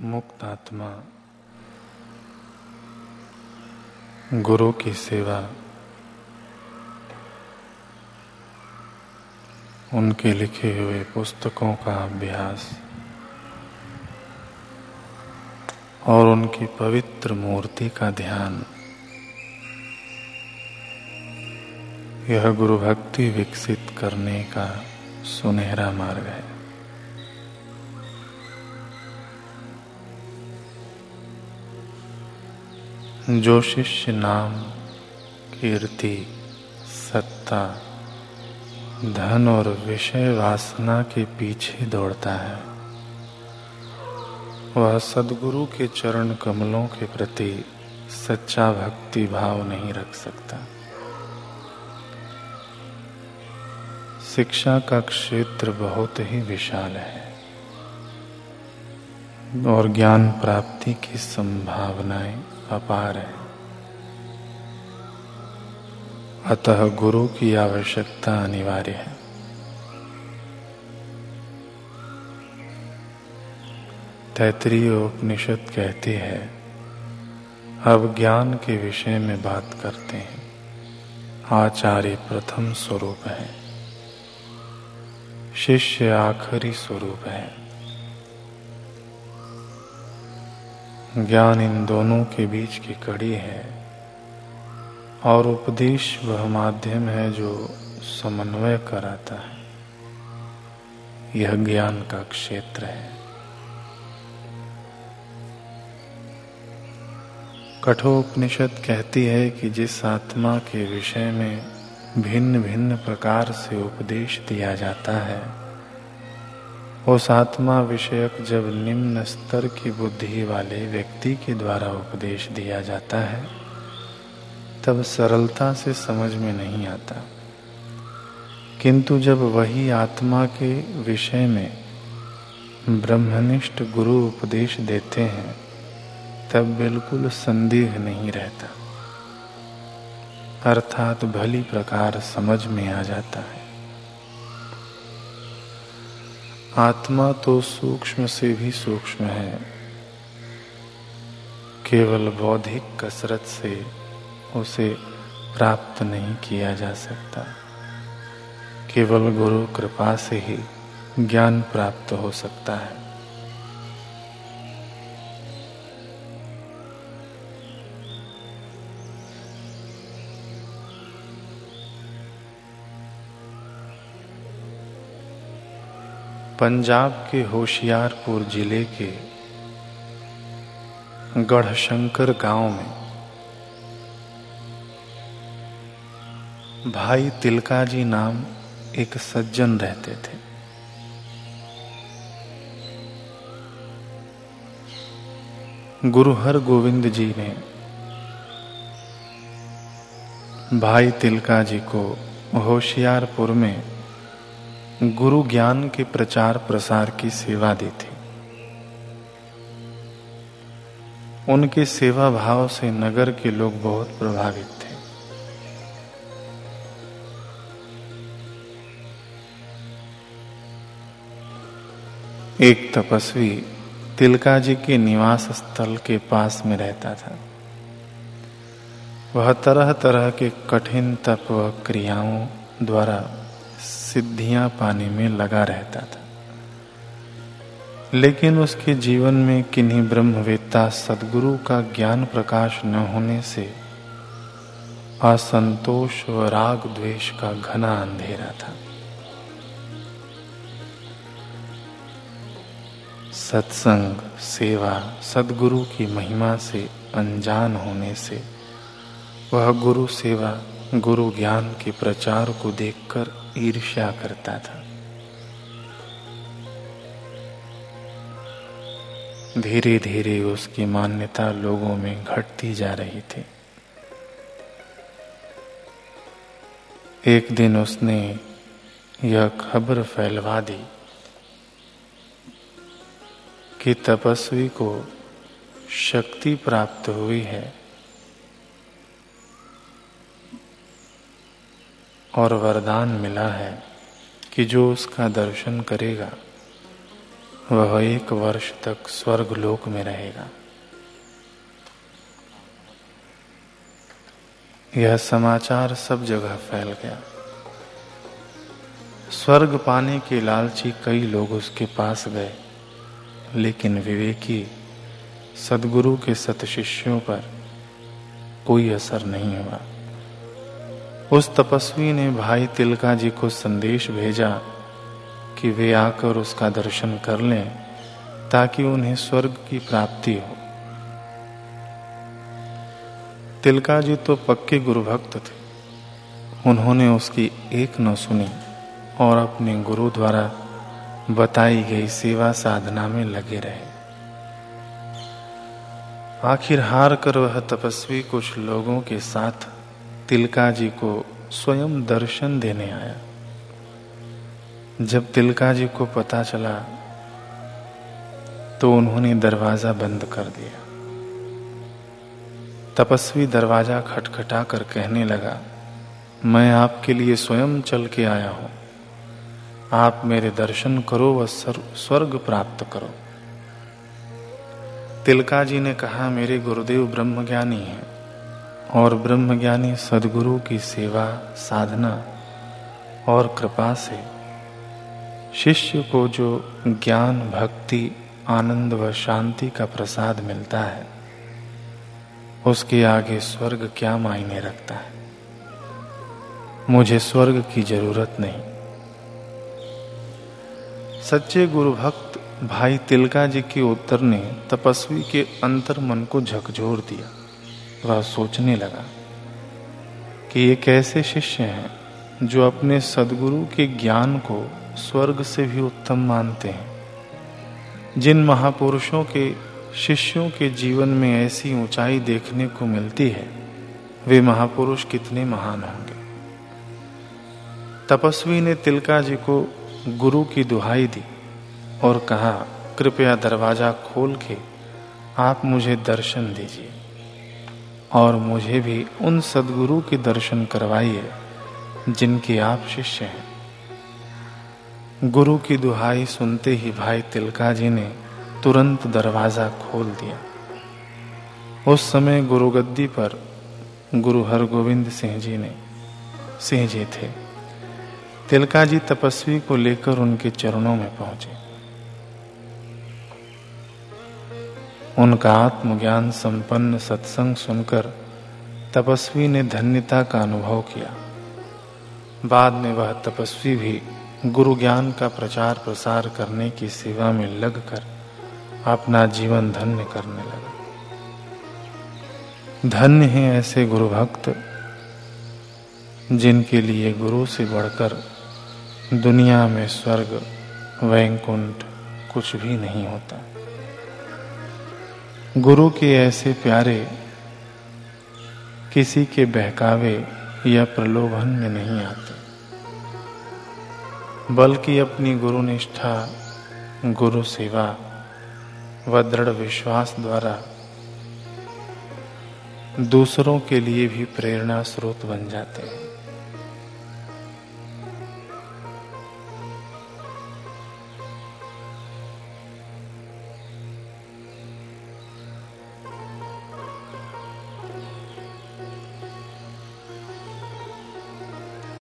मुक्त आत्मा गुरु की सेवा। उनके लिखे हुए पुस्तकों का अभ्यास। और उनकी पवित्र मूर्ति का ध्यान। यह गुरु भक्ति विकसित करने का सुनहरा मार्ग है। जो शिष्य नाम, कीर्ति, सत्ता, धन और विषय वासना के पीछे दौड़ता है। वह सदगुरु के चरण कमलों के प्रति सच्चा भक्ति भाव नहीं रख सकता। शिक्षा का क्षेत्र बहुत ही विशाल है और ज्ञान प्राप्ति की संभावनाएँ अपार है। अतः गुरु की आवश्यकता अनिवार्य है। तैतरीय उपनिषद कहती है, अब ज्ञान के विषय में बात करते हैं। आचार्य प्रथम स्वरूप है। शिष्य आखिरी स्वरूप है। ज्ञान इन दोनों के बीच की कड़ी है। और उपदेश वह माध्यम है जो समन्वय कराता है। यह ज्ञान का क्षेत्र है। कठोपनिषद कहती है कि जिस आत्मा के विषय में भिन्न भिन्न प्रकार से उपदेश दिया जाता है उस आत्मा विषयक जब निम्न स्तर की बुद्धि वाले व्यक्ति के द्वारा उपदेश दिया जाता है, तब सरलता से समझ में नहीं आता। किंतु जब वही आत्मा के विषय में ब्रह्मनिष्ठ गुरु उपदेश देते हैं, तब बिल्कुल संदेह नहीं रहता। अर्थात भली प्रकार समझ में आ जाता है। आत्मा तो सूक्ष्म से भी सूक्ष्म है। केवल बौद्धिक कसरत से उसे प्राप्त नहीं किया जा सकता। केवल गुरु कृपा से ही ज्ञान प्राप्त हो सकता है। पंजाब के होशियारपुर ज़िले के गढ़शंकर गाँव में भाई तिलका जी नाम एक सज्जन रहते थे। गुरु हर गोविंद जी ने भाई तिलका जी को होशियारपुर में गुरु ज्ञान के प्रचार प्रसार की सेवा दी थी उनके सेवा भाव से नगर के लोग बहुत प्रभावित थे। एक तपस्वी तिलका जी के निवास स्थल के पास में रहता था। वह तरह तरह के कठिन तप व क्रियाओं द्वारा सिद्धियाँ पाने में लगा रहता था। लेकिन उसके जीवन में किन्हीं ब्रह्मवेत्ता सदगुरु का ज्ञान प्रकाश न होने से असंतोष व राग द्वेष का घना अंधेरा था। सत्संग, सेवा, सदगुरु की महिमा से अनजान होने से वह गुरु सेवा गुरु ज्ञान के प्रचार को देखकर ईर्ष्या करता था। धीरे धीरे उसकी मान्यता लोगों में घटती जा रही थी। एक दिन उसने यह खबर फैलवा दी कि तपस्वी को शक्ति प्राप्त हुई है। और वरदान मिला है कि जो उसका दर्शन करेगा, वह एक वर्ष तक स्वर्ग लोक में रहेगा। यह समाचार सब जगह फैल गया। स्वर्ग पाने के लालची कई लोग उसके पास गए, लेकिन विवेकी सदगुरु के सत शिष्यों पर कोई असर नहीं हुआ। उस तपस्वी ने भाई तिलका जी को संदेश भेजा कि वे आकर उसका दर्शन कर लें ताकि उन्हें स्वर्ग की प्राप्ति हो। तिलका जी तो पक्के गुरु भक्त थे। उन्होंने उसकी एक न सुनी और अपने गुरु द्वारा बताई गई सेवा साधना में लगे रहे। आखिर हार कर वह तपस्वी कुछ लोगों के साथ तिलका जी को स्वयं दर्शन देने आया। जब तिलका जी को पता चला तो उन्होंने दरवाज़ा बंद कर दिया। तपस्वी दरवाज़ा खटखटा कर कहने लगा, मैं आपके लिए स्वयं चल के आया हूँ। आप मेरे दर्शन करो व स्वर्ग प्राप्त करो। तिलका जी ने कहा, मेरे गुरुदेव ब्रह्मज्ञानी हैं। और ब्रह्मज्ञानी सदगुरु की सेवा, साधना और कृपा से शिष्य को जो ज्ञान, भक्ति, आनंद व शांति का प्रसाद मिलता है, उसके आगे स्वर्ग क्या मायने रखता है? मुझे स्वर्ग की ज़रूरत नहीं। सच्चे गुरु भक्त भाई तिलका जी के उत्तर ने तपस्वी के अंतर मन को झकझोर दिया। वह सोचने लगा कि ये कैसे शिष्य हैं जो अपने सदगुरु के ज्ञान को स्वर्ग से भी उत्तम मानते हैं। जिन महापुरुषों के शिष्यों के जीवन में ऐसी ऊंचाई देखने को मिलती है, वे महापुरुष कितने महान होंगे। तपस्वी ने तिलका जी को गुरु की दुहाई दी और कहा, कृपया दरवाज़ा खोल के आप मुझे दर्शन दीजिए। और मुझे भी उन सदगुरु के दर्शन करवाइए, जिनके आप शिष्य हैं। गुरु की दुहाई सुनते ही भाई तिलका जी ने तुरंत दरवाज़ा खोल दिया। उस समय गुरु गद्दी पर गुरु हरगोविंद सिंह जी ने, सिंह जी थे। तिलका जी तपस्वी को लेकर उनके चरणों में पहुँचे। उनका आत्मज्ञान संपन्न सत्संग सुनकर तपस्वी ने धन्यता का अनुभव किया। बाद में वह तपस्वी भी गुरु ज्ञान का प्रचार प्रसार करने की सेवा में लगकर अपना जीवन धन्य करने लगा। धन्य है ऐसे गुरु भक्त जिनके लिए गुरु से बढ़कर दुनिया में स्वर्ग, वैकुंठ कुछ भी नहीं होता। गुरु के ऐसे प्यारे, किसी के बहकावे या प्रलोभन में नहीं आते। बल्कि अपनी गुरु निष्ठा गुरु सेवा व दृढ़ विश्वास द्वारा दूसरों के लिए भी प्रेरणा स्रोत बन जाते हैं।